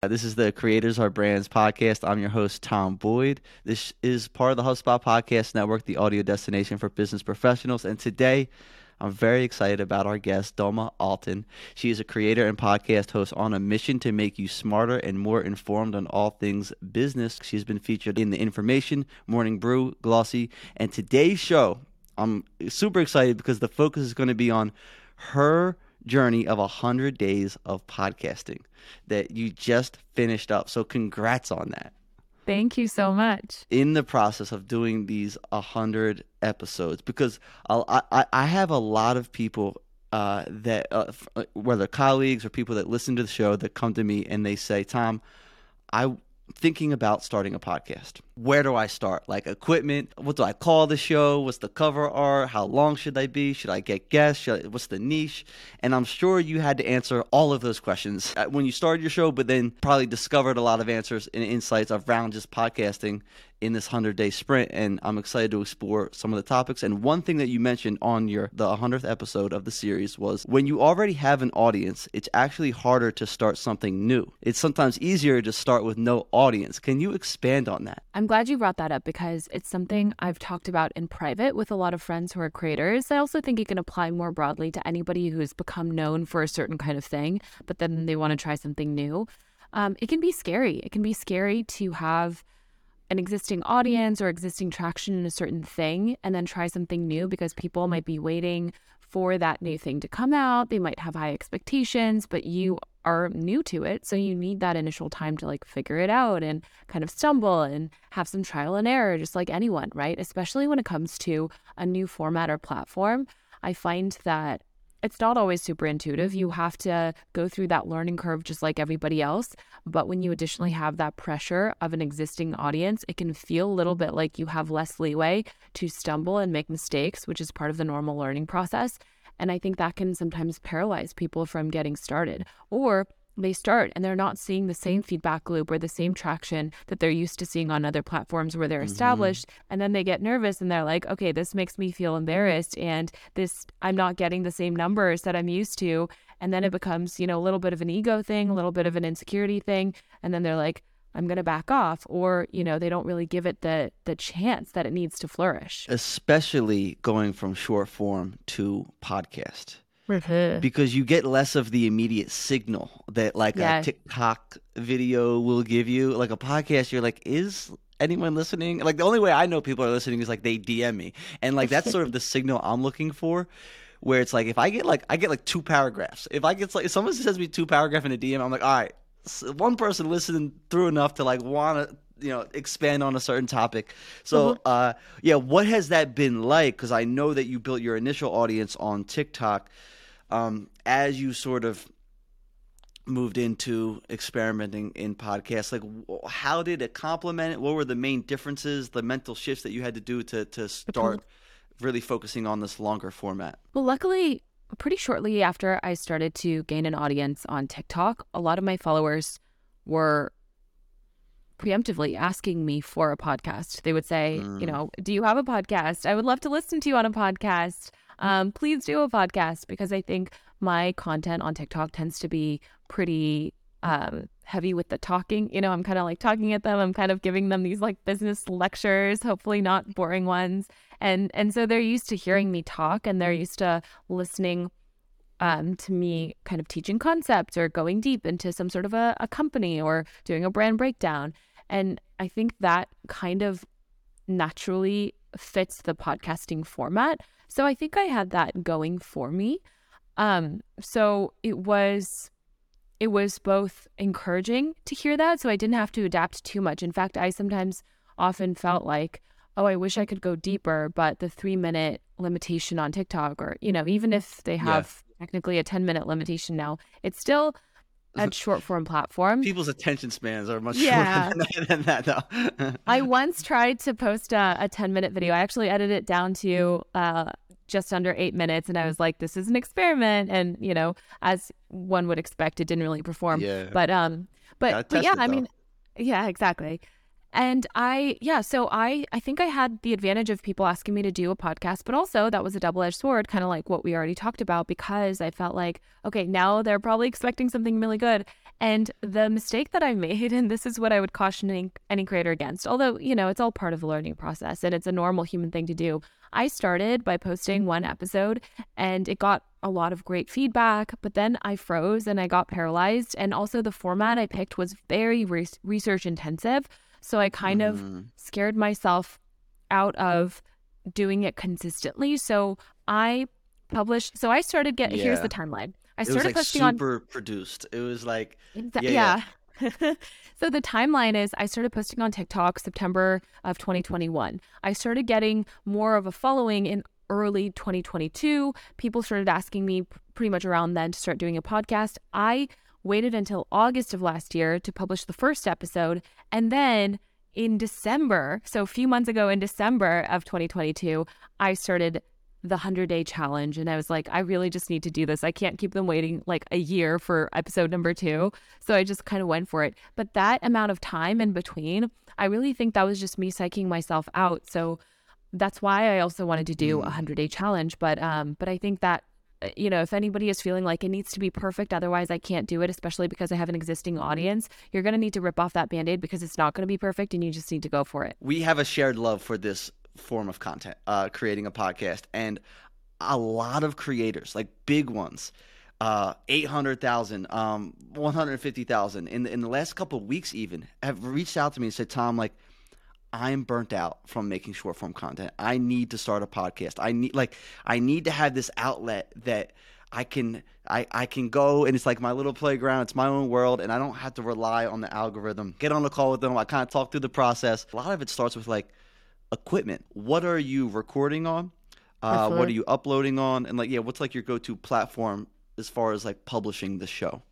Uh, this is the Creators Are Brands podcast. I'm your host, Tom Boyd. This is part of the HubSpot Podcast Network, the audio destination for business professionals. And today, I'm very excited about our guest, Dulma Altan. She is a creator and podcast host on a mission to make you smarter and more informed on all things business. She's been featured in The Information, Morning Brew, Glossy, and today's show, I'm super excited because the focus is going to be on her journey of 100 days of podcasting that you just finished up. So, congrats on that. Thank you so much. In the process of doing these 100 episodes, because I'll, I, I have a lot of people uh, that, uh, uh, whether colleagues or people that listen to the show, that come to me and they say, Tom, I thinking about starting a podcast. Where do I start? Like equipment? What do I call the show? What's the cover art? How long should I be? Should I get guests? I, what's the niche? And I'm sure you had to answer all of those questions uh, when you started your show, but then probably discovered a lot of answers and insights around just podcasting in this 100 day sprint and I'm excited to explore some of the topics. And one thing that you mentioned on your the 100th episode of the series was when you already have an audience it's actually harder to start something new. It's sometimes easier to start with no audience. Can you expand on that? I'm glad you brought that up because it's something I've talked about in private with a lot of friends who are creators. I also think it can apply more broadly to anybody who's become known for a certain kind of thing but then they want to try something new. Um, it can be scary. It can be scary to have an existing audience or existing traction in a certain thing and then try something new because people might be waiting for that new thing to come out. They might have high expectations, but you are new to it. So you need that initial time to like figure it out and kind of stumble and have some trial and error, just like anyone, right? Especially when it comes to a new format or platform. I find that it's not always super intuitive. You have to go through that learning curve just like everybody else. But when you additionally have that pressure of an existing audience, it can feel a little bit like you have less leeway to stumble and make mistakes, which is part of the normal learning process. And I think that can sometimes paralyze people from getting started. Or they start and they're not seeing the same feedback loop or the same traction that they're used to seeing on other platforms where they're mm-hmm. established. And then they get nervous and they're like okay this makes me feel embarrassed and this i'm not getting the same numbers that i'm used to. And then it becomes you know a little bit of an ego thing a little bit of an insecurity thing. And then they're like i'm going to back off. Or you know they don't really give it the the chance that it needs to flourish. Especially going from short form to podcast because you get less of the immediate signal that like yeah. a TikTok video will give you. Like a podcast, you're like, is anyone listening? Like the only way I know people are listening is like they DM me, and like that's sort of the signal I'm looking for. Where it's like if I get like I get like two paragraphs. If I get like if someone sends me two paragraph in a DM, I'm like, all right, one person listened through enough to like want to you know expand on a certain topic so mm-hmm. uh yeah what has that been like because i know that you built your initial audience on tiktok um, as you sort of moved into experimenting in podcasts like how did it complement it? What were the main differences the mental shifts that you had to do to to start really focusing on this longer format? Well luckily pretty shortly after i started to gain an audience on tiktok a lot of my followers were preemptively asking me for a podcast. They would say mm. you know do you have a podcast? I would love to listen to you on a podcast um, please do a podcast because I think my content on TikTok tends to be pretty um, heavy with the talking. You know, I'm kind of like talking at them. I'm kind of giving them these like business lectures, hopefully not boring ones. And and so they're used to hearing me talk and they're used to listening um, to me kind of teaching concepts or going deep into some sort of a, a company or doing a brand breakdown. And I think that kind of naturally fits the podcasting format. So I think I had that going for me. Um, so it was it was both encouraging to hear that, so I didn't have to adapt too much. In fact, I sometimes often felt like, oh, I wish I could go deeper, but the three minute limitation on TikTok, or you know, even if they have yeah. technically a ten minute limitation now, it's still a short form platform. People's attention spans are much yeah. shorter than that, though. I once tried to post a, a, 10 minute video. I actually edited it down to uh, just under eight minutes. And I was like, this is an experiment. And, you know, as one would expect, it didn't really perform. Yeah. But, um, but, but yeah, I mean, yeah, exactly. And I, yeah, so I, I think I had the advantage of people asking me to do a podcast, but also that was a double edged sword, kind of like what we already talked about, because I felt like, okay, now they're probably expecting something really good. And the mistake that I made, and this is what I would caution any, any creator against, although, you know, it's all part of the learning process and it's a normal human thing to do. I started by posting one mm-hmm. episode and it got a lot of great feedback, but then I froze and I got paralyzed. And also, the format I picked was very re- research intensive. So I kind mm. of mm-hmm. scared myself out of doing it consistently. So I published, so I started getting, yeah. here's the timeline. I started like posting super on. produced. It was like, yeah. yeah. yeah. so the timeline is I started posting on TikTok September of 2021. I started getting more of a following in early 2022. People started asking me pretty much around then to start doing a podcast. I waited until August of last year to publish the first episode. And then in December, so a few months ago in December of 2022, I started the 100 day challenge. And I was like, I really just need to do this. I can't keep them waiting like a year for episode number two. So I just kind of went for it. But that amount of time in between, I really think that was just me psyching myself out. So that's why I also wanted to do a 100 mm. day challenge. But, um, but I think that you know, if anybody is feeling like it needs to be perfect, otherwise I can't do it, especially because I have an existing audience, you're going to need to rip off that band aid because it's not going to be perfect and you just need to go for it. We have a shared love for this form of content, uh, creating a podcast. And a lot of creators, like big ones, uh, 800,000, um, 150,000 in the, in the last couple of weeks even have reached out to me and said, Tom, like, I'm burnt out from making short form content. I need to start a podcast. I need like I need to have this outlet that I can I, I can go and it's like my little playground. It's my own world and I don't have to rely on the algorithm. Get on the call with them. I kind of talk through the process. A lot of it starts with like equipment. What are you recording on? Uh, what are you uploading on? And like yeah, what's like your go to platform as far as like publishing the show?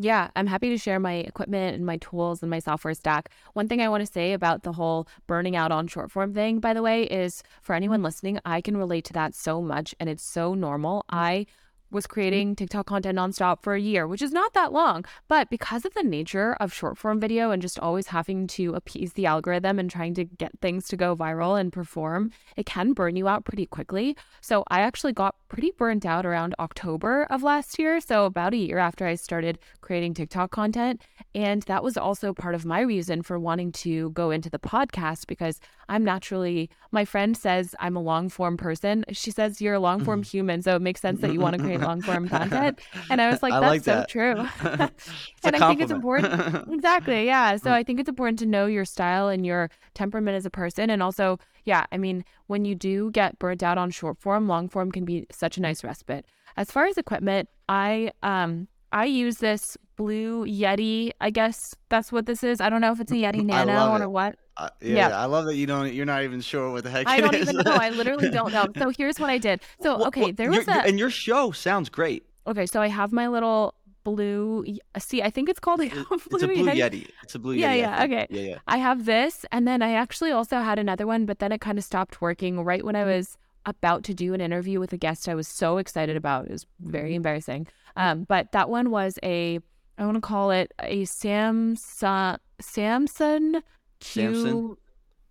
Yeah, I'm happy to share my equipment and my tools and my software stack. One thing I want to say about the whole burning out on short form thing, by the way, is for anyone mm-hmm. listening, I can relate to that so much and it's so normal. Mm. I was creating TikTok content nonstop for a year, which is not that long. But because of the nature of short form video and just always having to appease the algorithm and trying to get things to go viral and perform, it can burn you out pretty quickly. So I actually got pretty burnt out around October of last year. So about a year after I started creating TikTok content. And that was also part of my reason for wanting to go into the podcast because I'm naturally, my friend says I'm a long form person. She says you're a long form mm-hmm. human. So it makes sense that you want to create long form content. And I was like, that's like so that. true. and I think it's important. exactly. Yeah. So I think it's important to know your style and your temperament as a person. And also, yeah, I mean, when you do get burnt out on short form, long form can be such a nice respite. As far as equipment, I um I use this blue Yeti. I guess that's what this is. I don't know if it's a Yeti Nano or what. Uh, yeah, yeah, I love that you don't. You're not even sure what the heck. I don't is. even know. I literally don't know. So here's what I did. So okay, there was a and your show sounds great. Okay, so I have my little blue. See, I think it's called a blue, yeti. it's a blue Yeti. Yeti. It's a blue yeah, Yeti. Yeah, okay. Yeah, yeah. I have this, and then I actually also had another one, but then it kind of stopped working right when I was about to do an interview with a guest I was so excited about. It was very embarrassing. Um, but that one was a I want to call it a Samsung Samsung Q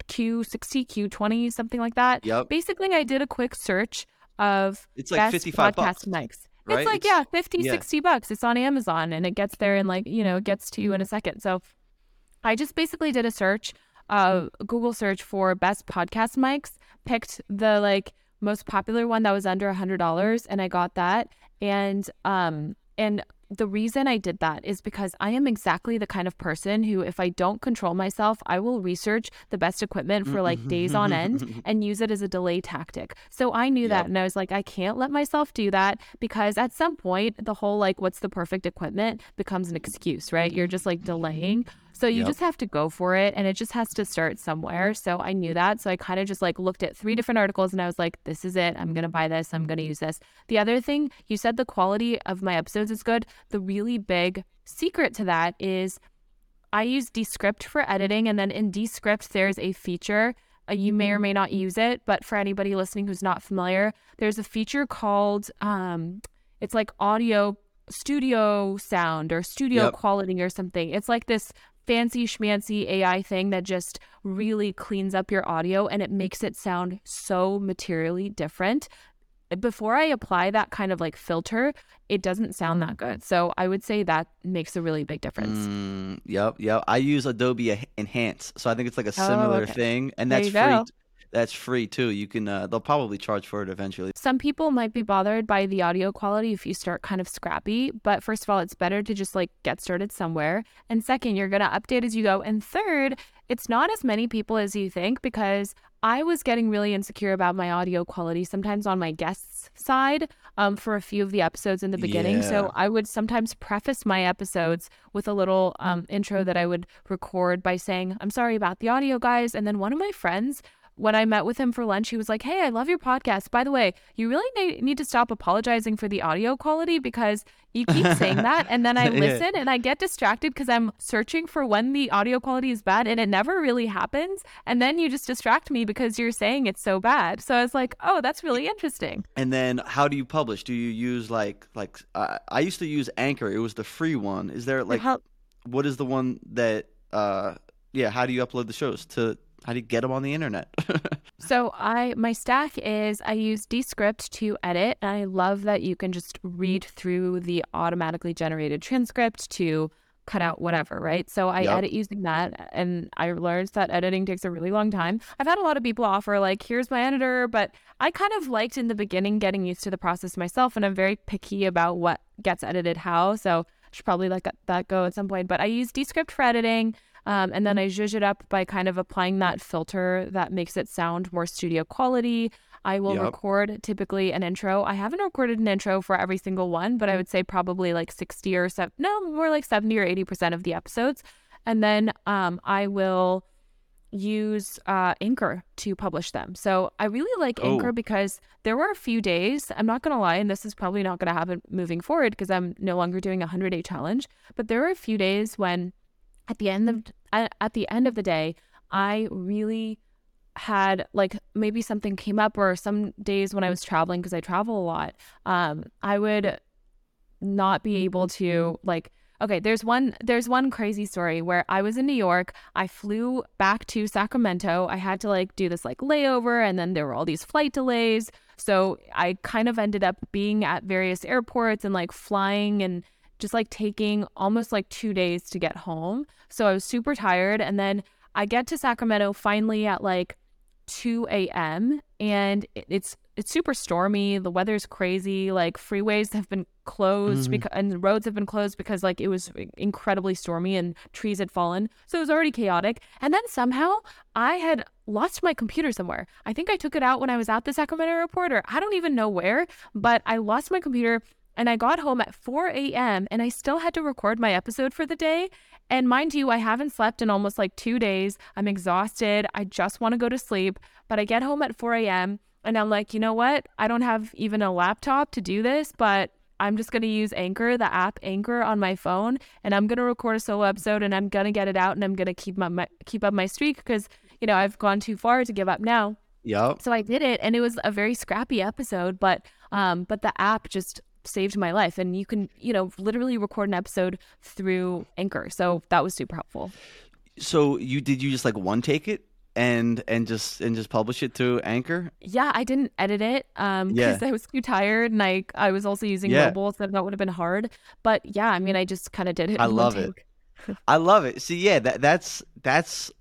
Q60 Q20 something like that. Yep. Basically, I did a quick search of it's like 55 podcast bucks. mics. Right? It's like, it's, yeah, 50, yeah. 60 bucks. It's on Amazon and it gets there in like, you know, it gets to you in a second. So I just basically did a search, uh, Google search for best podcast mics, picked the like most popular one that was under a hundred dollars and I got that. And um and the reason I did that is because I am exactly the kind of person who, if I don't control myself, I will research the best equipment for like days on end mm-hmm. and use it as a delay tactic. So I knew yep. that. And I was like, I can't let myself do that because at some point, the whole like, what's the perfect equipment becomes an excuse, right? You're just like mm-hmm. delaying. So you yep. just have to go for it and it just has to start somewhere. So I knew that. So I kind of just like looked at three different articles and I was like, this is it. I'm going to buy this. I'm going to use this. The other thing, you said the quality of my episodes is good. The really big secret to that is I use Descript for editing. And then in Descript, there's a feature. Uh, you may or mm-hmm. may not use it, but for anybody listening who's not familiar, there's a feature called, um, it's like audio studio sound or studio yep. quality or something. It's like this fancy schmancy AI thing that just really cleans up your audio and it makes it sound so materially different. Before I apply that kind of like filter, it doesn't sound that good. So I would say that makes a really big difference. Mm, yep, yep. I use Adobe Enhance, so I think it's like a oh, similar oh, okay. thing, and that's free. Go that's free too. You can uh, they'll probably charge for it eventually. Some people might be bothered by the audio quality if you start kind of scrappy, but first of all, it's better to just like get started somewhere. And second, you're going to update as you go. And third, it's not as many people as you think because I was getting really insecure about my audio quality sometimes on my guests' side um, for a few of the episodes in the beginning. Yeah. So I would sometimes preface my episodes with a little um, intro that I would record by saying, I'm sorry about the audio, guys. And then one of my friends when I met with him for lunch, he was like, Hey, I love your podcast. By the way, you really need to stop apologizing for the audio quality because you keep saying that. And then I listen and I get distracted because I'm searching for when the audio quality is bad and it never really happens. And then you just distract me because you're saying it's so bad. So I was like, Oh, that's really interesting. And then how do you publish? Do you use like, like, uh, I used to use Anchor, it was the free one. Is there like, how- what is the one that, uh, yeah, how do you upload the shows to how do you get them on the internet? so I my stack is I use Descript to edit. And I love that you can just read through the automatically generated transcript to cut out whatever, right? So I yep. edit using that and I learned that editing takes a really long time. I've had a lot of people offer like here's my editor, but I kind of liked in the beginning getting used to the process myself and I'm very picky about what gets edited how. So I should probably let that go at some point, but I use Descript for editing. Um, and then I zhuzh it up by kind of applying that filter that makes it sound more studio quality. I will yep. record typically an intro. I haven't recorded an intro for every single one, but I would say probably like 60 or 7, no, more like 70 or 80% of the episodes. And then um, I will use uh, Anchor to publish them. So I really like oh. Anchor because there were a few days, I'm not going to lie, and this is probably not going to happen moving forward because I'm no longer doing a 100 day challenge, but there were a few days when at the end of at the end of the day, I really had like maybe something came up or some days when I was traveling because I travel a lot, um, I would not be able to like okay there's one there's one crazy story where i was in new york i flew back to sacramento i had to like do this like layover and then there were all these flight delays. So i kind of ended up being at various airports and like flying and just like taking almost like two days to get home. So I was super tired. And then I get to Sacramento finally at like 2 a.m. and it's it's super stormy. The weather's crazy. Like freeways have been closed mm-hmm. because and roads have been closed because like it was incredibly stormy and trees had fallen. So it was already chaotic. And then somehow I had lost my computer somewhere. I think I took it out when I was at the Sacramento airport or I don't even know where, but I lost my computer and I got home at 4 a.m. and I still had to record my episode for the day. And mind you, I haven't slept in almost like two days. I'm exhausted. I just want to go to sleep. But I get home at 4 a.m. and I'm like, you know what? I don't have even a laptop to do this, but I'm just going to use Anchor, the app Anchor on my phone, and I'm going to record a solo episode and I'm going to get it out and I'm going to keep my, my keep up my streak because, you know, I've gone too far to give up now. Yep. So I did it and it was a very scrappy episode, but um but the app just saved my life. And you can, you know, literally record an episode through Anchor. So that was super helpful. So you did you just like one take it? and and just and just publish it through Anchor? Yeah, I didn't edit it um because yeah. I was too tired and I I was also using yeah. mobile, so that would have been hard. But yeah, I mean, I just kind of did it. I love it. I love it. See, yeah, that that's that's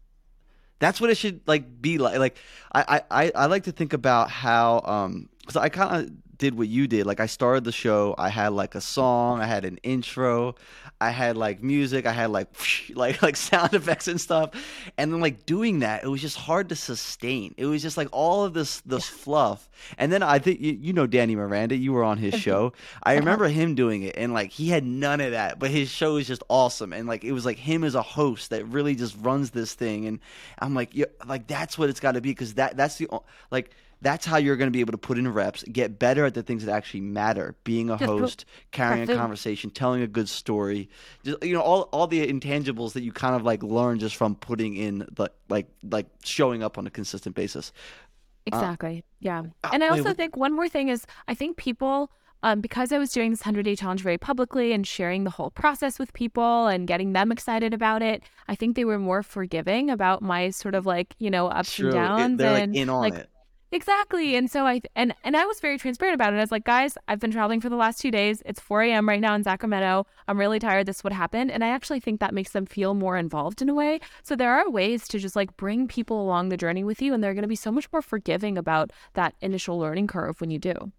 that's what it should like be like. Like I I I like to think about how um so I kind of did what you did. Like I started the show, I had like a song, I had an intro, I had like music, I had like like like sound effects and stuff. And then like doing that, it was just hard to sustain. It was just like all of this this fluff. And then I think you, you know Danny Miranda, you were on his show. I uh-huh. remember him doing it and like he had none of that, but his show is just awesome and like it was like him as a host that really just runs this thing and I'm like yeah, like that's what it's got to be cuz that that's the like that's how you're going to be able to put in reps, get better at the things that actually matter. Being a host, carrying a conversation, telling a good story, just, you know, all all the intangibles that you kind of like learn just from putting in the like like showing up on a consistent basis. Uh, exactly. Uh, yeah. And I also wait, think one more thing is I think people um, because I was doing this 100 day challenge very publicly and sharing the whole process with people and getting them excited about it, I think they were more forgiving about my sort of like, you know, ups True. and downs. It, they're and like in on like, it. Exactly. And so I and and I was very transparent about it. I was like, guys, I've been traveling for the last two days. It's 4 a.m. right now in Sacramento. I'm really tired. This would happen. And I actually think that makes them feel more involved in a way. So there are ways to just like bring people along the journey with you, and they're going to be so much more forgiving about that initial learning curve when you do.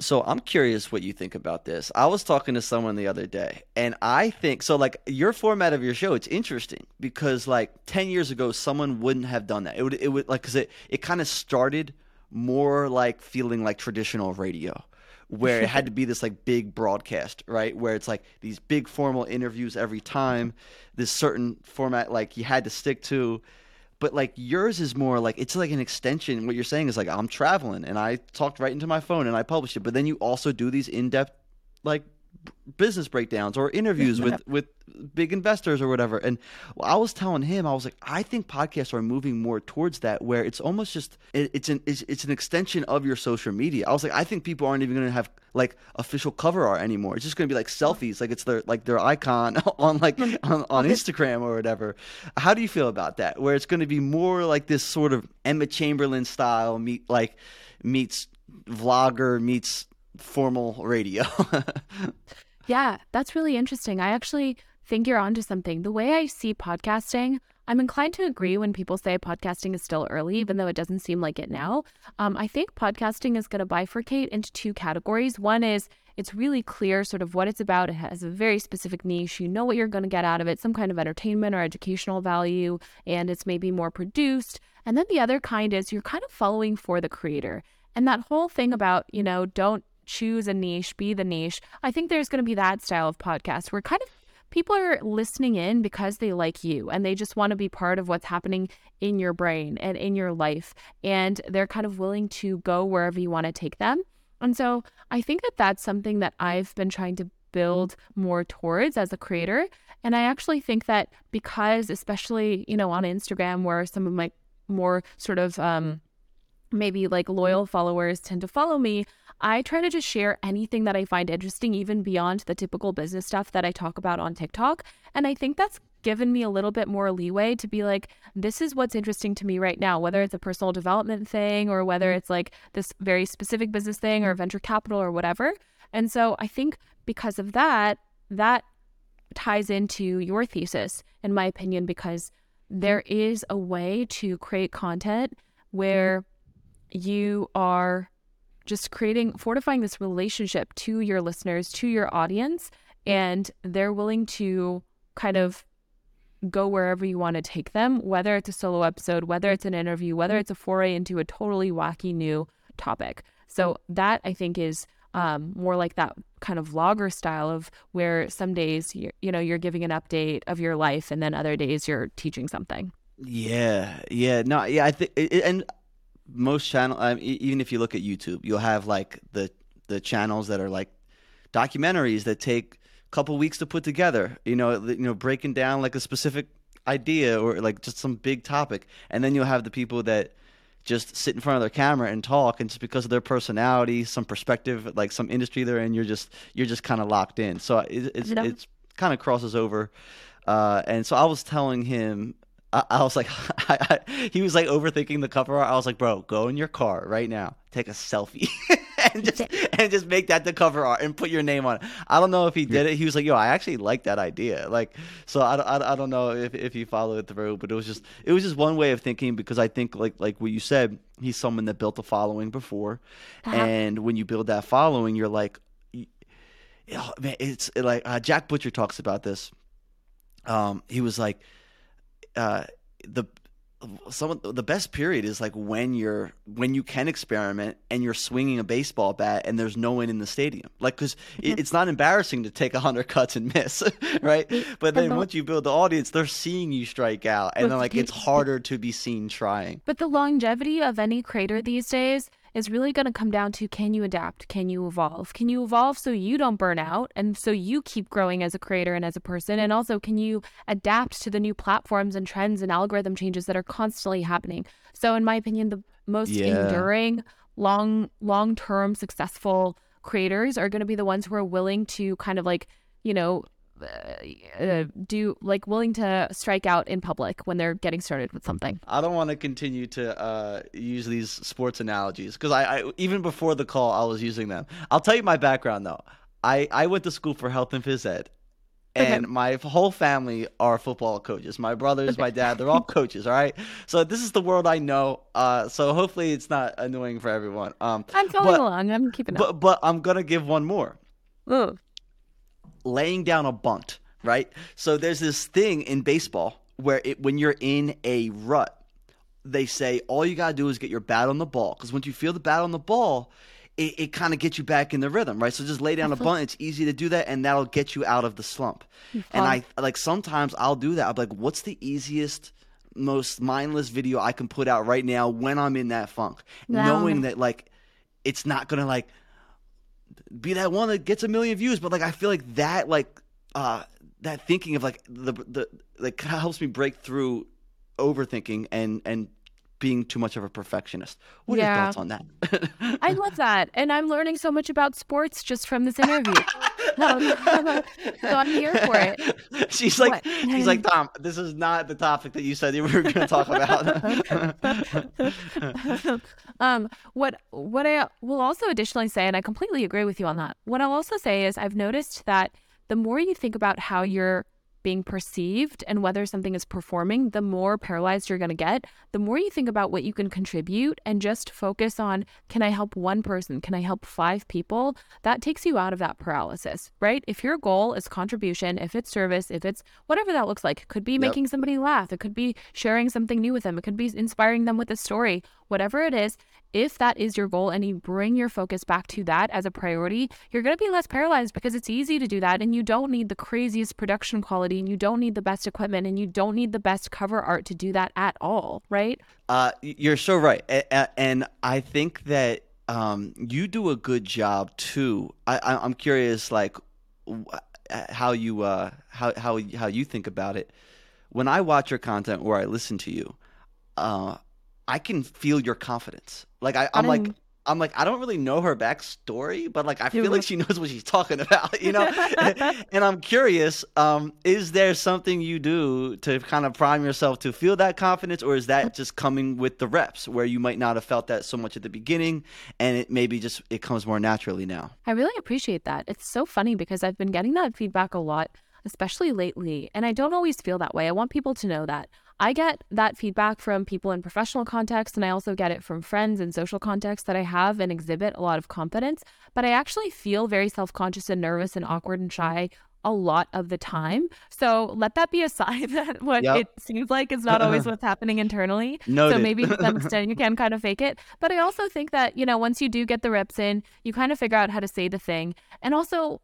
So I'm curious what you think about this. I was talking to someone the other day, and I think so. Like your format of your show, it's interesting because like ten years ago, someone wouldn't have done that. It would, it would like because it it kind of started more like feeling like traditional radio where it had to be this like big broadcast, right? Where it's like these big formal interviews every time, this certain format like you had to stick to. But like yours is more like it's like an extension. What you're saying is like I'm traveling and I talked right into my phone and I published it. But then you also do these in depth like business breakdowns or interviews with with big investors or whatever. And I was telling him, I was like, I think podcasts are moving more towards that, where it's almost just it, it's an it's, it's, an extension of your social media. I was like, I think people aren't even going to have like official cover art anymore. It's just going to be like selfies, like it's their like their icon on like on, on Instagram or whatever. How do you feel about that? Where it's going to be more like this sort of Emma Chamberlain style meet like meets vlogger meets formal radio. yeah, that's really interesting. I actually think you're onto something. The way I see podcasting, I'm inclined to agree when people say podcasting is still early, even though it doesn't seem like it now. Um, I think podcasting is going to bifurcate into two categories. One is it's really clear sort of what it's about. It has a very specific niche. You know what you're going to get out of it, some kind of entertainment or educational value, and it's maybe more produced. And then the other kind is you're kind of following for the creator. And that whole thing about, you know, don't choose a niche, be the niche. I think there's going to be that style of podcast where kind of people are listening in because they like you and they just want to be part of what's happening in your brain and in your life. And they're kind of willing to go wherever you want to take them. And so I think that that's something that I've been trying to build more towards as a creator. And I actually think that because, especially, you know, on Instagram, where some of my more sort of um, maybe like loyal followers tend to follow me, I try to just share anything that I find interesting, even beyond the typical business stuff that I talk about on TikTok. And I think that's given me a little bit more leeway to be like, this is what's interesting to me right now, whether it's a personal development thing or whether mm-hmm. it's like this very specific business thing or mm-hmm. venture capital or whatever. And so I think because of that, that ties into your thesis, in my opinion, because there mm-hmm. is a way to create content mm-hmm. where you are just creating, fortifying this relationship to your listeners, to your audience, and they're willing to kind of go wherever you want to take them, whether it's a solo episode, whether it's an interview, whether it's a foray into a totally wacky new topic. So that I think is um, more like that kind of vlogger style of where some days you you know you're giving an update of your life, and then other days you're teaching something. Yeah, yeah, no, yeah, I think, and most channel, I mean, even if you look at YouTube, you'll have like the the channels that are like documentaries that take a couple weeks to put together. You know, you know, breaking down like a specific idea or like just some big topic, and then you'll have the people that just sit in front of their camera and talk, and just because of their personality, some perspective, like some industry they're in, you're just you're just kind of locked in. So it, it's it's kind of crosses over. Uh, and so I was telling him I, I was like, I, I, he was like overthinking the cover art. I was like, bro, go in your car right now, take a selfie, and just and just make that the cover art and put your name on it. I don't know if he did it. He was like, yo, I actually like that idea. Like, so I, I, I don't know if if he followed it through, but it was just it was just one way of thinking because I think like like what you said, he's someone that built a following before, uh-huh. and when you build that following, you're like, oh, man, it's like uh, Jack Butcher talks about this. Um, he was like uh, the some of the best period is like when you're when you can experiment and you're swinging a baseball bat and there's no one in the stadium. Like because it, it's not embarrassing to take a hundred cuts and miss right? But then once you build the audience they're seeing you strike out and then like it's harder to be seen trying. But the longevity of any creator these days is really going to come down to can you adapt? Can you evolve? Can you evolve so you don't burn out and so you keep growing as a creator and as a person? And also, can you adapt to the new platforms and trends and algorithm changes that are constantly happening? So, in my opinion, the most yeah. enduring, long, long term, successful creators are going to be the ones who are willing to kind of like, you know, uh, uh, do like willing to strike out in public when they're getting started with something. I don't want to continue to uh, use these sports analogies because I, I, even before the call I was using them. I'll tell you my background though. I I went to school for health and phys ed. And okay. my whole family are football coaches. My brothers, my dad, they're all coaches. All right. So this is the world I know. Uh, so hopefully it's not annoying for everyone. Um, I'm following but, along. I'm keeping up. But, but I'm gonna give one more. Ooh laying down a bunt, right? So there's this thing in baseball where it, when you're in a rut, they say all you gotta do is get your bat on the ball because once you feel the bat on the ball, it, it kind of gets you back in the rhythm, right? So just lay down a uh-huh. bunt. It's easy to do that, and that'll get you out of the slump. And I like sometimes I'll do that. I'm like, what's the easiest? most mindless video I can put out right now when I'm in that funk, knowing that like it's not gonna like be that one that gets a million views, but like I feel like that like uh that thinking of like the the like helps me break through overthinking and and being too much of a perfectionist. What are yeah. your thoughts on that? I love that. And I'm learning so much about sports just from this interview. so I'm here for it. She's like, what? she's like, Tom, this is not the topic that you said you were going to talk about. um, what what I will also additionally say, and I completely agree with you on that. What I'll also say is, I've noticed that the more you think about how you're being perceived and whether something is performing, the more paralyzed you're going to get. The more you think about what you can contribute and just focus on can I help one person? Can I help five people? That takes you out of that paralysis, right? If your goal is contribution, if it's service, if it's whatever that looks like, it could be yep. making somebody laugh, it could be sharing something new with them, it could be inspiring them with a story, whatever it is, if that is your goal and you bring your focus back to that as a priority, you're going to be less paralyzed because it's easy to do that. And you don't need the craziest production quality and you don't need the best equipment and you don't need the best cover art to do that at all, right? Uh, you're so right. And I think that um, you do a good job too. I, am curious, like, how you uh, how how how you think about it. When I watch your content or I listen to you, uh, I can feel your confidence. Like I, I'm like I'm like I don't really know her backstory, but like I feel like she knows what she's talking about, you know. and I'm curious, um, is there something you do to kind of prime yourself to feel that confidence, or is that just coming with the reps, where you might not have felt that so much at the beginning, and it maybe just it comes more naturally now? I really appreciate that. It's so funny because I've been getting that feedback a lot, especially lately, and I don't always feel that way. I want people to know that. I get that feedback from people in professional contexts, and I also get it from friends in social contexts that I have and exhibit a lot of confidence. But I actually feel very self conscious and nervous and awkward and shy a lot of the time. So let that be a sign that what yep. it seems like is not always what's happening internally. Noted. So maybe to some extent you can kind of fake it. But I also think that, you know, once you do get the reps in, you kind of figure out how to say the thing. And also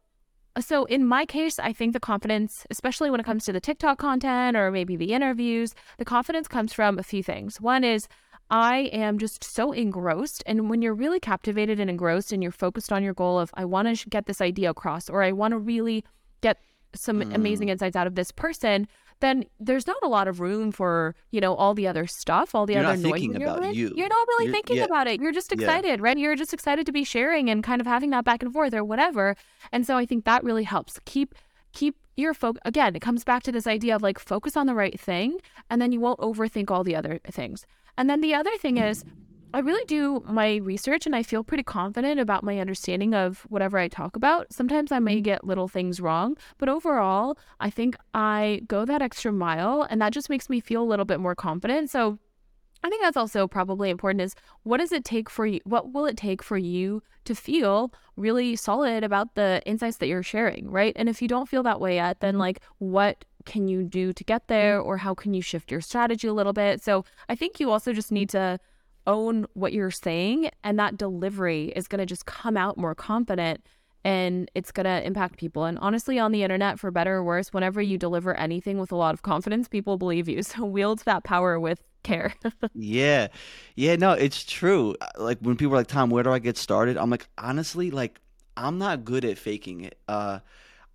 so in my case, I think the confidence, especially when it comes to the TikTok content or maybe the interviews, the confidence comes from a few things. One is I am just so engrossed. And when you're really captivated and engrossed and you're focused on your goal of, I want to get this idea across or I want to really get some mm. amazing insights out of this person, then there's not a lot of room for you know all the other stuff, all the you're other noise. You're about you. You're not really you're, thinking yeah. about it. You're just excited, yeah. right? You're just excited to be sharing and kind of having that back and forth or whatever. And so I think that really helps keep keep your focus again it comes back to this idea of like focus on the right thing and then you won't overthink all the other things and then the other thing is I really do my research and I feel pretty confident about my understanding of whatever I talk about. Sometimes I may mm-hmm. get little things wrong, but overall, I think I go that extra mile and that just makes me feel a little bit more confident. So I think that's also probably important is what does it take for you what will it take for you to feel really solid about the insights that you're sharing, right? And if you don't feel that way yet, then mm-hmm. like what can you do to get there mm-hmm. or how can you shift your strategy a little bit? So I think you also just need to own what you're saying and that delivery is going to just come out more confident and it's going to impact people. And honestly, on the internet, for better or worse, whenever you deliver anything with a lot of confidence, people believe you. So wield that power with care. yeah. Yeah, no, it's true. Uh, like when people are like, Tom, where do I get started? I'm like, honestly, like, I'm not good at faking it. Uh,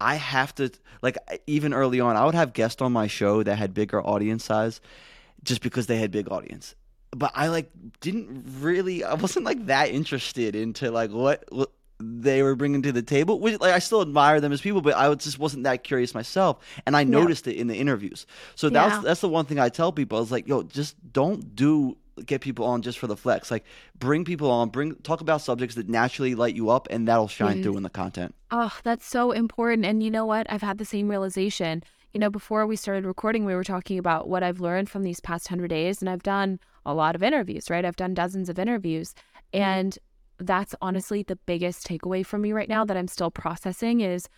I have to, like, even early on, I would have guests on my show that had bigger audience size just because they had big audience but I like didn't really I wasn't like that interested into like what they were bringing to the table. Which, like, I still admire them as people, but I just wasn't that curious myself, and I noticed yeah. it in the interviews. So that's yeah. that's the one thing I tell people. I was like, yo, just don't do get people on just for the flex. Like, bring people on, bring talk about subjects that naturally light you up, and that'll shine mm. through in the content. Oh, that's so important. And you know what? I've had the same realization. You know, before we started recording, we were talking about what I've learned from these past hundred days, and I've done a lot of interviews, right? I've done dozens of interviews, mm-hmm. and that's honestly the biggest takeaway from me right now that I'm still processing is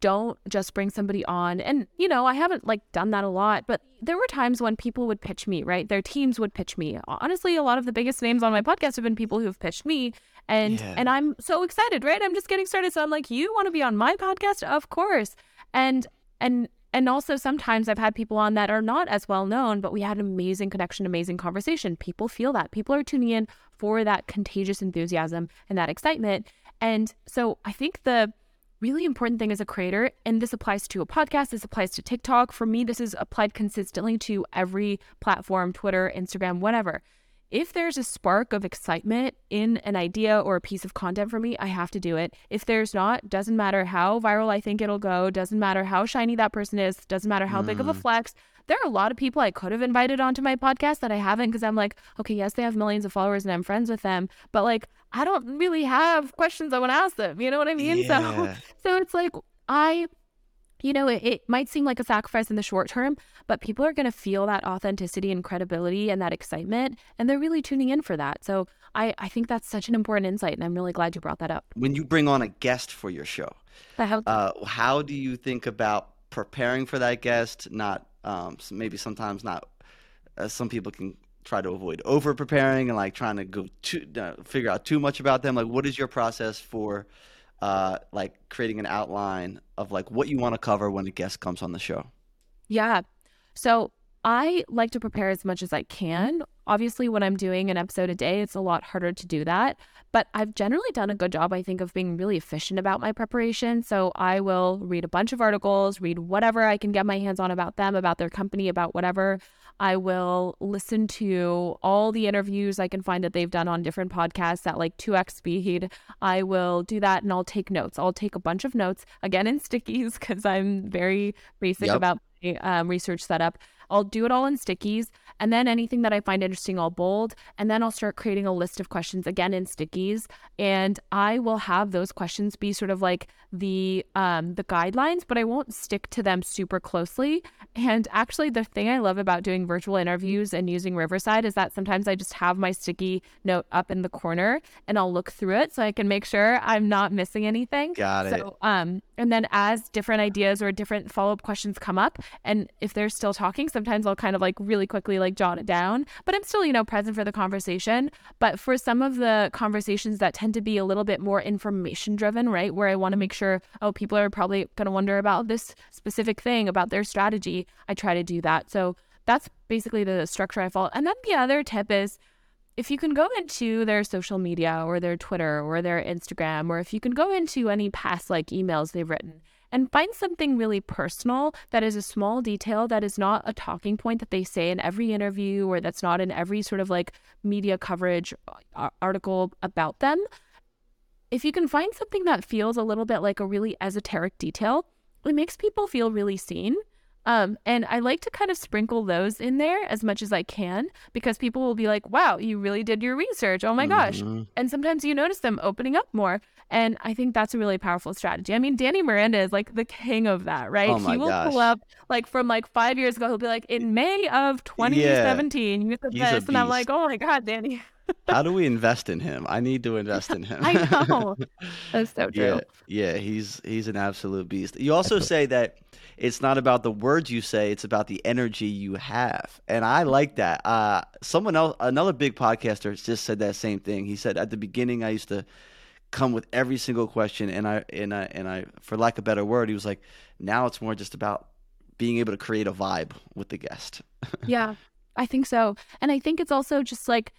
don't just bring somebody on. And, you know, I haven't like done that a lot, but there were times when people would pitch me, right? Their teams would pitch me. Honestly, a lot of the biggest names on my podcast have been people who have pitched me. And yeah. and I'm so excited, right? I'm just getting started. So I'm like, you want to be on my podcast? Of course. And and and also sometimes I've had people on that are not as well known, but we had an amazing connection, amazing conversation. People feel that. People are tuning in for that contagious enthusiasm and that excitement. And so I think the really important thing as a creator, and this applies to a podcast, this applies to TikTok. For me, this is applied consistently to every platform, Twitter, Instagram, whatever if there's a spark of excitement in an idea or a piece of content for me, I have to do it. If there's not, doesn't matter how viral I think it'll go, doesn't matter how shiny that person is, doesn't matter how mm. big of a mm. flex. There are a lot of people I could have invited onto my podcast that I haven't because I'm like, okay, yes, they have millions of followers and I'm friends with them, but like I don't really have questions I want to ask them. You know what I mean? Yeah. So so it's like I you know, it, it, might seem like a sacrifice in the short term, but people are going to feel that authenticity and credibility and that excitement, and they're really tuning in for that. So I, I think that's such an important insight, and I'm really glad you brought that up. When you bring on a guest for your show, uh, how do you think about preparing for that guest? Not um, maybe sometimes not. Uh, some people can try to avoid over preparing and like trying to go too uh, figure out too much about them. Like, what is your process for? Uh, like creating an outline of like what you want to cover when a guest comes on the show? Yeah. So I like to prepare as much as I can. Obviously, when I'm doing an episode a day, it's a lot harder to do that. But I've generally done a good job, I think, of being really efficient about my preparation. So I will read a bunch of articles, read whatever I can get my hands on about them, about their company, about whatever. I will listen to all the interviews I can find that they've done on different podcasts at like 2x speed. I will do that and I'll take notes. I'll take a bunch of notes, again in stickies, because I'm very basic yep. about my um, research setup. I'll do it all in stickies. And then anything that I find interesting, I'll bold. And then I'll start creating a list of questions again in stickies. And I will have those questions be sort of like the um, the guidelines, but I won't stick to them super closely. And actually, the thing I love about doing virtual interviews and using Riverside is that sometimes I just have my sticky note up in the corner and I'll look through it so I can make sure I'm not missing anything. Got it. So, um, and then as different ideas or different follow up questions come up, and if they're still talking, sometimes I'll kind of like really quickly like jot it down, but I'm still, you know, present for the conversation. But for some of the conversations that tend to be a little bit more information driven, right, where I want to make sure, oh, people are probably going to wonder about this specific thing, about their strategy, I try to do that. So that's basically the structure I follow. And then the other tip is, if you can go into their social media or their Twitter or their Instagram, or if you can go into any past like emails they've written and find something really personal that is a small detail that is not a talking point that they say in every interview or that's not in every sort of like media coverage uh, article about them. If you can find something that feels a little bit like a really esoteric detail, it makes people feel really seen um, and I like to kind of sprinkle those in there as much as I can because people will be like, wow, you really did your research. Oh my gosh. Mm-hmm. And sometimes you notice them opening up more. And I think that's a really powerful strategy. I mean, Danny Miranda is like the king of that, right? Oh he will gosh. pull up like from like five years ago, he'll be like, in May of 2017, yeah. you said this. And I'm like, oh my God, Danny. How do we invest in him? I need to invest in him. I know. That's so true. Yeah, yeah, he's he's an absolute beast. You also say that it's not about the words you say; it's about the energy you have, and I like that. Uh, someone else, another big podcaster, just said that same thing. He said at the beginning, I used to come with every single question, and I and I and I, for lack of a better word, he was like, now it's more just about being able to create a vibe with the guest. yeah, I think so, and I think it's also just like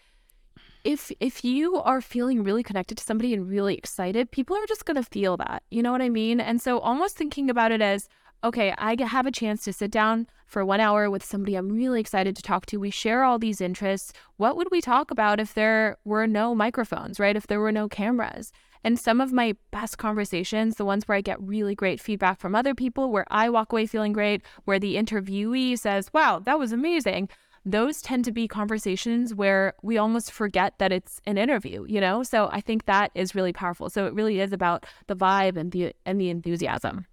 if if you are feeling really connected to somebody and really excited, people are just going to feel that. You know what I mean? And so almost thinking about it as okay, I have a chance to sit down for 1 hour with somebody I'm really excited to talk to. We share all these interests. What would we talk about if there were no microphones, right? If there were no cameras? And some of my best conversations, the ones where I get really great feedback from other people, where I walk away feeling great, where the interviewee says, wow, that was amazing, those tend to be conversations where we almost forget that it's an interview, you know? So I think that is really powerful. So it really is about the vibe and the and the enthusiasm.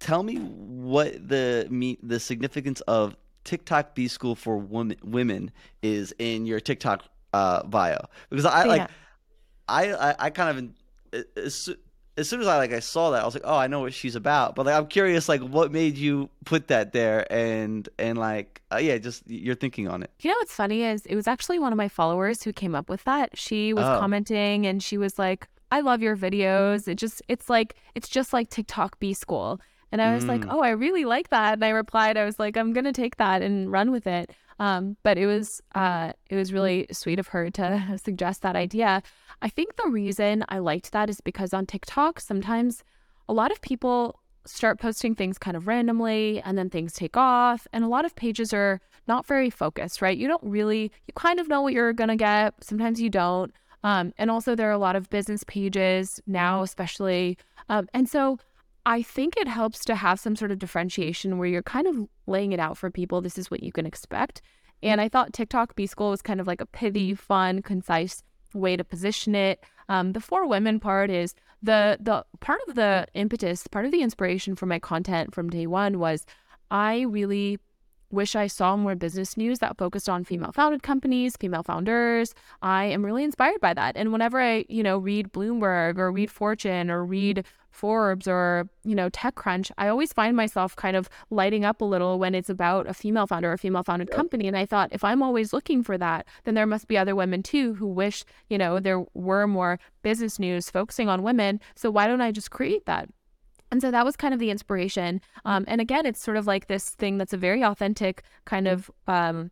Tell me what the me the significance of TikTok B School for women women is in your TikTok uh, bio because I yeah. like I, I, I kind of as, soon as I like I saw that I was like oh I know what she's about but like I'm curious like what made you put that there and and like uh, yeah just your thinking on it. You know what's funny is it was actually one of my followers who came up with that. She was oh. commenting and she was like I love your videos. It just it's like it's just like TikTok B school. And I was mm. like, oh, I really like that. And I replied, I was like, I'm gonna take that and run with it. Um, but it was uh, it was really sweet of her to suggest that idea. I think the reason I liked that is because on TikTok sometimes a lot of people start posting things kind of randomly and then things take off and a lot of pages are not very focused right you don't really you kind of know what you're gonna get sometimes you don't um, and also there are a lot of business pages now especially um, and so I think it helps to have some sort of differentiation where you're kind of laying it out for people. This is what you can expect. And I thought TikTok B School was kind of like a pithy, fun, concise way to position it. Um, the for women part is the the part of the impetus, part of the inspiration for my content from day one was I really wish I saw more business news that focused on female founded companies, female founders. I am really inspired by that. And whenever I, you know, read Bloomberg or read Fortune or read Forbes or, you know, TechCrunch, I always find myself kind of lighting up a little when it's about a female founder or a female founded yep. company. And I thought, if I'm always looking for that, then there must be other women too who wish, you know, there were more business news focusing on women. So why don't I just create that? And so that was kind of the inspiration. Um, and again, it's sort of like this thing that's a very authentic kind of um,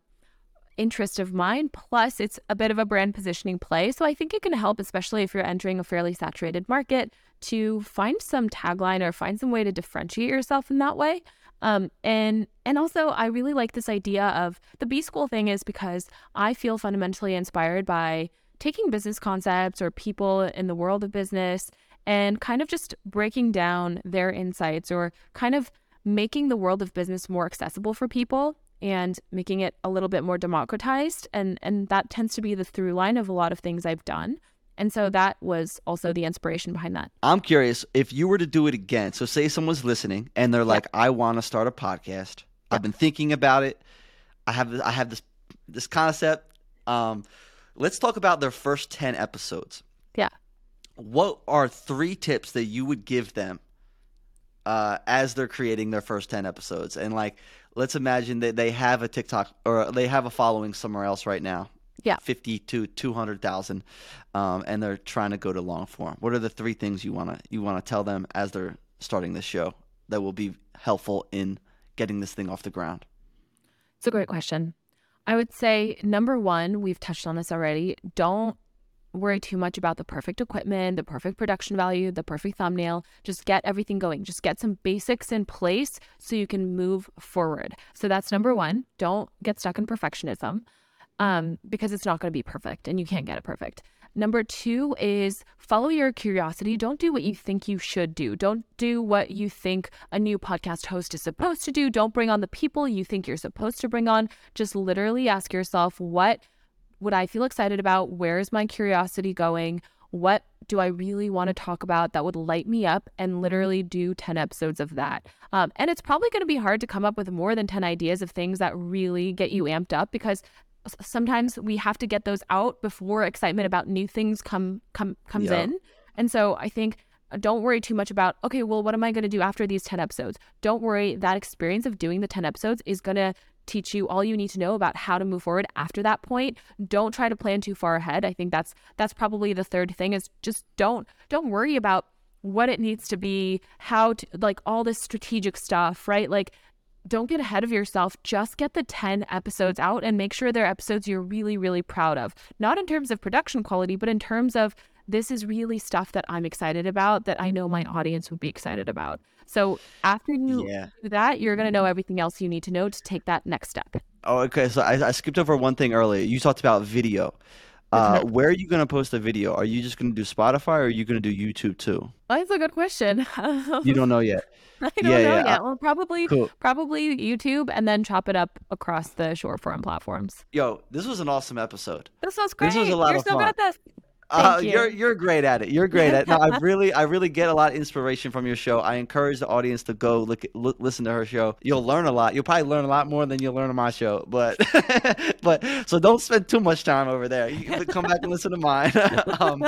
interest of mine. Plus, it's a bit of a brand positioning play. So I think it can help, especially if you're entering a fairly saturated market, to find some tagline or find some way to differentiate yourself in that way. Um, and and also, I really like this idea of the B school thing is because I feel fundamentally inspired by taking business concepts or people in the world of business and kind of just breaking down their insights or kind of making the world of business more accessible for people and making it a little bit more democratized and and that tends to be the through line of a lot of things I've done. And so that was also the inspiration behind that. I'm curious if you were to do it again. So say someone's listening and they're like, "I want to start a podcast. I've been thinking about it. I have I have this this concept. Um, let's talk about their first 10 episodes. What are three tips that you would give them uh, as they're creating their first 10 episodes? And like, let's imagine that they have a TikTok or they have a following somewhere else right now. Yeah. 50 to 200,000. Um, and they're trying to go to long form. What are the three things you want to, you want to tell them as they're starting this show that will be helpful in getting this thing off the ground? It's a great question. I would say number one, we've touched on this already. Don't worry too much about the perfect equipment, the perfect production value, the perfect thumbnail. Just get everything going. Just get some basics in place so you can move forward. So that's number one. Don't get stuck in perfectionism um, because it's not going to be perfect and you can't get it perfect. Number two is follow your curiosity. Don't do what you think you should do. Don't do what you think a new podcast host is supposed to do. Don't bring on the people you think you're supposed to bring on. Just literally ask yourself, what would I feel excited about? Where is my curiosity going? What do I really want to talk about that would light me up and literally do 10 episodes of that? Um, and it's probably going to be hard to come up with more than 10 ideas of things that really get you amped up because sometimes we have to get those out before excitement about new things come come comes yeah. in. And so I think uh, don't worry too much about okay well what am i going to do after these 10 episodes don't worry that experience of doing the 10 episodes is going to teach you all you need to know about how to move forward after that point don't try to plan too far ahead i think that's that's probably the third thing is just don't don't worry about what it needs to be how to like all this strategic stuff right like don't get ahead of yourself. Just get the 10 episodes out and make sure they're episodes you're really, really proud of. Not in terms of production quality, but in terms of this is really stuff that I'm excited about that I know my audience would be excited about. So after you yeah. do that, you're going to know everything else you need to know to take that next step. Oh, okay. So I, I skipped over one thing earlier. You talked about video. Uh, where are you going to post the video? Are you just going to do Spotify or are you going to do YouTube too? that's a good question. you don't know yet. I don't yeah, know yeah. yet. Well, probably cool. probably YouTube and then chop it up across the short form platforms. Yo, this was an awesome episode. This was great. This was a lot You're of so fun. Good at this. Uh, you. are you're great at it. You're great at. It. No, I really I really get a lot of inspiration from your show. I encourage the audience to go look, look listen to her show. You'll learn a lot. You'll probably learn a lot more than you'll learn on my show. But but so don't spend too much time over there. You can come back and listen to mine. um,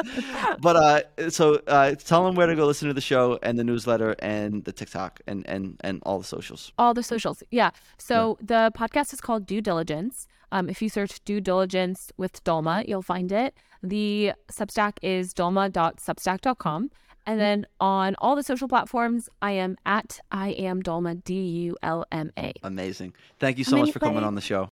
but uh, so uh, tell them where to go listen to the show and the newsletter and the TikTok and and and all the socials. All the socials. Yeah. So yeah. the podcast is called Due Diligence. Um, if you search due diligence with Dulma, you'll find it. The Substack is dulma.substack.com. And then on all the social platforms, I am at I am Dulma, D U L M A. Amazing. Thank you so much for coming on the show.